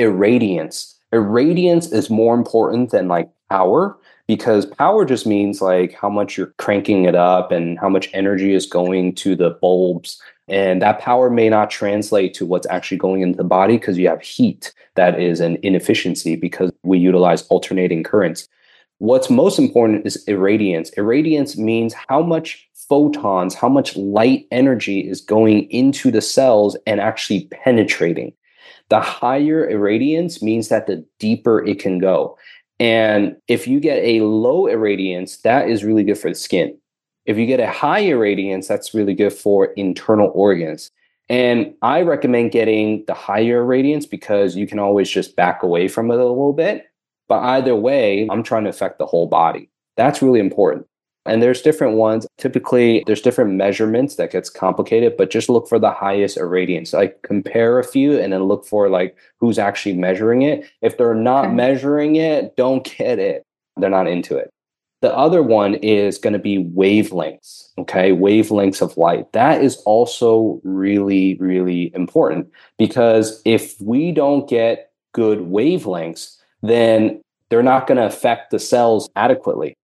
irradiance. Irradiance is more important than like power because power just means like how much you're cranking it up and how much energy is going to the bulbs And that power may not translate to what's actually going into the body because you have heat that is an inefficiency because we utilize alternating currents. What's most important is irradiance. Irradiance means how much photons, how much light energy is going into the cells and actually penetrating. The higher irradiance means that the deeper it can go. And if you get a low irradiance, that is really good for the skin. If you get a high irradiance, that's really good for internal organs. And I recommend getting the higher irradiance because you can always just back away from it a little bit. But either way, I'm trying to affect the whole body. That's really important. And there's different ones. Typically, there's different measurements that gets complicated, but just look for the highest irradiance. Like compare a few and then look for like who's actually measuring it. If they're not okay. measuring it, don't get it. They're not into it. The other one is going to be wavelengths, okay? Wavelengths of light. That is also really, really important because if we don't get good wavelengths, then they're not going to affect the cells adequately.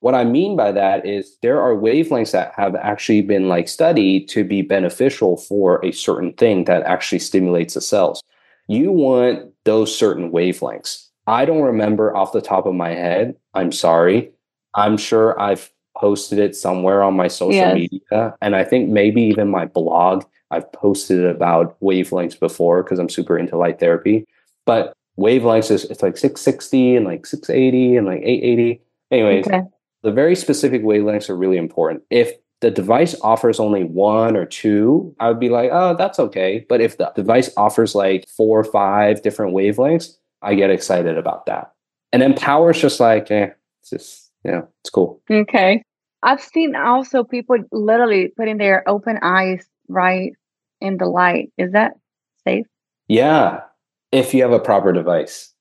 What I mean by that is there are wavelengths that have actually been like studied to be beneficial for a certain thing that actually stimulates the cells. You want those certain wavelengths. I don't remember off the top of my head. I'm sorry. I'm sure I've posted it somewhere on my social yes. media. And I think maybe even my blog, I've posted about wavelengths before because I'm super into light therapy. But wavelengths is it's like 660 and like 680 and like 880. Anyways, okay the very specific wavelengths are really important. If the device offers only one or two, I would be like, oh, that's okay. But if the device offers like four or five different wavelengths, I get excited about that. And then power is just like, eh, it's just, yeah, it's cool. Okay. I've seen also people literally putting their open eyes right in the light. Is that safe? Yeah. If you have a proper device.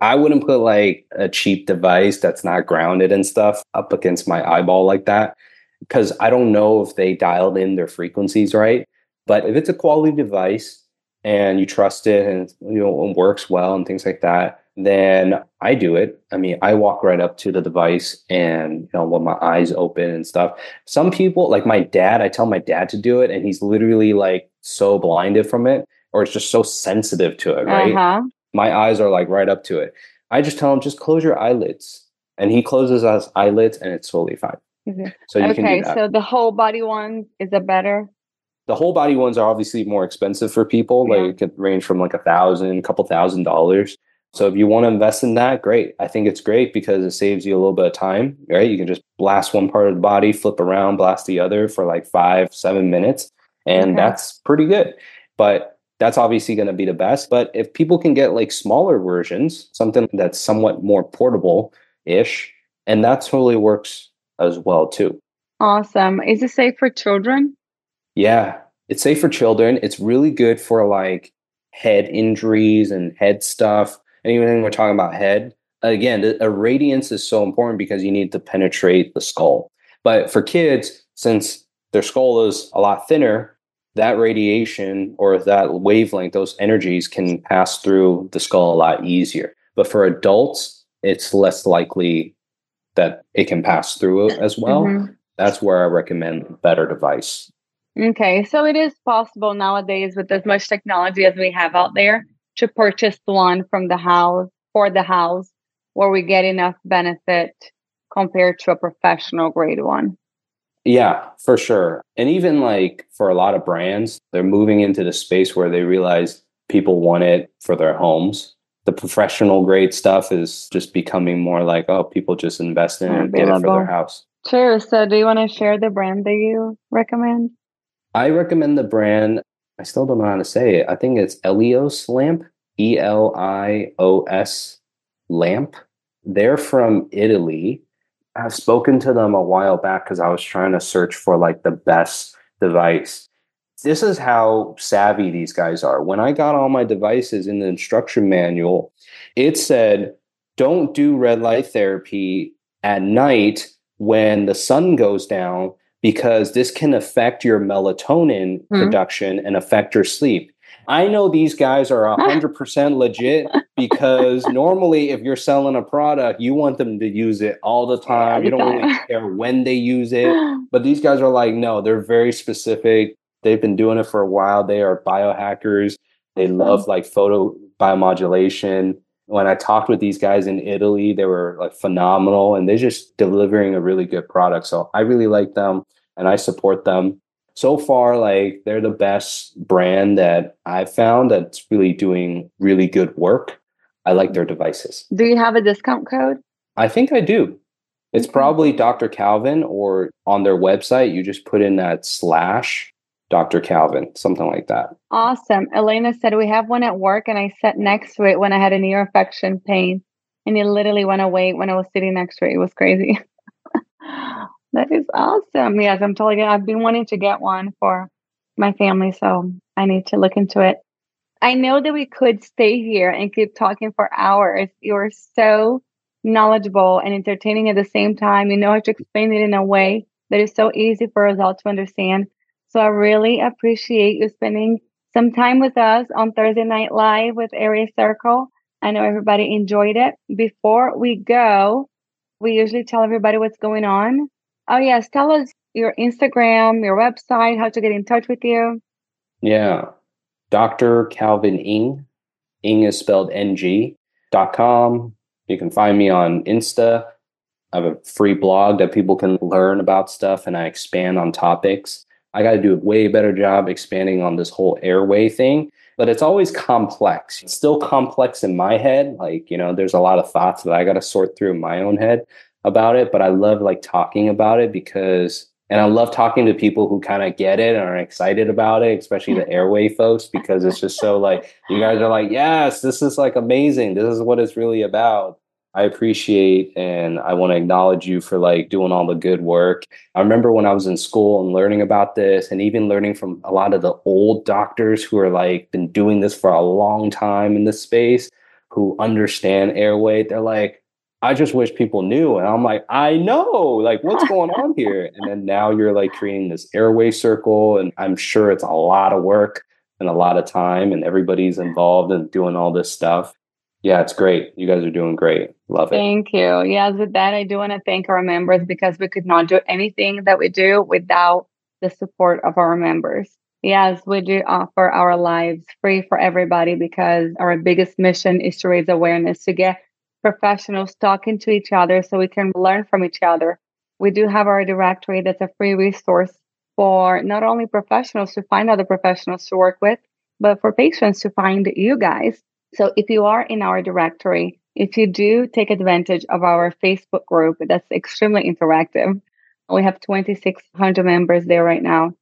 I wouldn't put like a cheap device that's not grounded and stuff up against my eyeball like that because I don't know if they dialed in their frequencies right. But if it's a quality device and you trust it and you know it works well and things like that, then I do it. I mean, I walk right up to the device and you know with my eyes open and stuff. Some people, like my dad, I tell my dad to do it, and he's literally like so blinded from it, or it's just so sensitive to it, right? Uh-huh my eyes are like right up to it. I just tell him just close your eyelids, and he closes his eyelids, and it's totally fine. Mm-hmm. So you okay, can do that. so the whole body one is a better. The whole body ones are obviously more expensive for people. Yeah. Like it could range from like a thousand, a couple thousand dollars. So if you want to invest in that, great. I think it's great because it saves you a little bit of time, right? You can just blast one part of the body, flip around, blast the other for like five, seven minutes, and okay. that's pretty good. But that's obviously going to be the best. But if people can get like smaller versions, something that's somewhat more portable ish, and that totally works as well too. Awesome. Is it safe for children? Yeah, it's safe for children. It's really good for like head injuries and head stuff. Anything we're talking about head. Again, the irradiance is so important because you need to penetrate the skull. But for kids, since their skull is a lot thinner, that radiation or that wavelength, those energies can pass through the skull a lot easier. But for adults, it's less likely that it can pass through as well. Mm-hmm. That's where I recommend better device. Okay, so it is possible nowadays with as much technology as we have out there to purchase one from the house for the house where we get enough benefit compared to a professional grade one. Yeah, for sure. And even like for a lot of brands, they're moving into the space where they realize people want it for their homes. The professional grade stuff is just becoming more like, oh, people just invest in it and get it for their house. Sure. So, do you want to share the brand that you recommend? I recommend the brand. I still don't know how to say it. I think it's Elios Lamp, E L I O S Lamp. They're from Italy I've spoken to them a while back because I was trying to search for like the best device. This is how savvy these guys are. When I got all my devices in the instruction manual, it said, don't do red light therapy at night when the sun goes down because this can affect your melatonin mm-hmm. production and affect your sleep. I know these guys are 100% (laughs) legit because (laughs) normally if you're selling a product, you want them to use it all the time. You don't really care when they use it. (laughs) But these guys are like, no, they're very specific. They've been doing it for a while. They are biohackers. They mm-hmm. love like photo biomodulation. When I talked with these guys in Italy, they were like phenomenal and they're just delivering a really good product. So I really like them and I support them. So far, like they're the best brand that I've found that's really doing really good work. I like their devices. Do you have a discount code? I think I do. It's Okay. probably Dr. Calvin or on their website, you just put in that slash Dr. Calvin, something like that. Awesome. Elena said we have one at work and I sat next to it when I had an ear infection pain and it literally went away when I was sitting next to it. It was crazy. (laughs) that is awesome. Yes, I'm totally good. I've been wanting to get one for my family, so I need to look into it. I know that we could stay here and keep talking for hours. You're so knowledgeable and entertaining at the same time. You know how to explain it in a way that is so easy for us all to understand. So I really appreciate you spending some time with us on Thursday Night Live with Airway Circle. I know everybody enjoyed it. Before we go, we usually tell everybody what's going on. Oh, yes. Tell us your Instagram, your website, how to get in touch with you. Yeah. Dr. Calvin Ing. Ing is spelled NG. Dot com. You can find me on Insta. I have a free blog that people can learn about stuff and I expand on topics. I got to do a way better job expanding on this whole airway thing, but it's always complex. It's still complex in my head. Like, you know, there's a lot of thoughts that I got to sort through in my own head about it, but I love like talking about it because and I love talking to people who kind of get it and are excited about it, especially the mm-hmm. airway folks, because it's just so like you guys are like, yes, this is like amazing. This is what it's really about. I appreciate and I want to acknowledge you for like doing all the good work. I remember when I was in school and learning about this and even learning from a lot of the old doctors who are like been doing this for a long time in this space who understand airway. They're like, I just wish people knew. And I'm like, I know, like, what's (laughs) going on here? And then now you're like creating this airway circle. And I'm sure it's a lot of work and a lot of time, and everybody's involved in doing all this stuff. Yeah, it's great. You guys are doing great. Love it. Thank you. Yes, with that, I do want to thank our members because we could not do anything that we do without the support of our members. Yes, we do offer our lives free for everybody because our biggest mission is to raise awareness, to get professionals talking to each other so we can learn from each other. We do have our directory that's a free resource for not only professionals to find other professionals to work with, but for patients to find you guys. So if you are in our directory, if you do take advantage of our Facebook group, that's extremely interactive. We have 2,600 members there right now.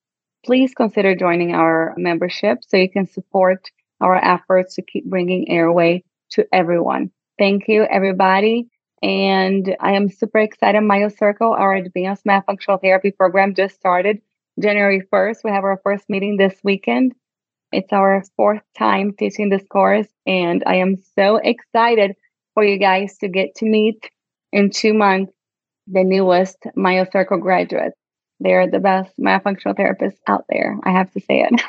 Please consider joining our membership so you can support our efforts to keep bringing airway to everyone. Thank you, everybody. And I am super excited. MyoCircle, our advanced myofunctional therapy program, just started January 1st. We have our first meeting this weekend. It's our fourth time teaching this course, and I am so excited for you guys to get to meet in two months the newest MyoCircle graduates. They're the best myofunctional therapists out there. I have to say it.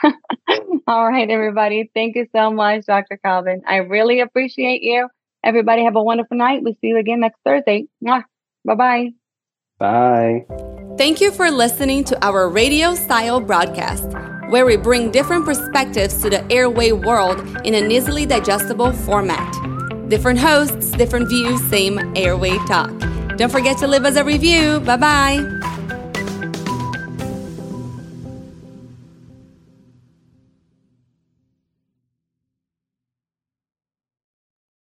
(laughs) All right, everybody. Thank you so much, Dr. Calvin. I really appreciate you. Everybody have a wonderful night. We'll see you again next Thursday. Bye bye. Bye. Thank you for listening to our radio style broadcast, where we bring different perspectives to the airway world in an easily digestible format. Different hosts, different views, same airway talk. Don't forget to leave us a review. Bye bye.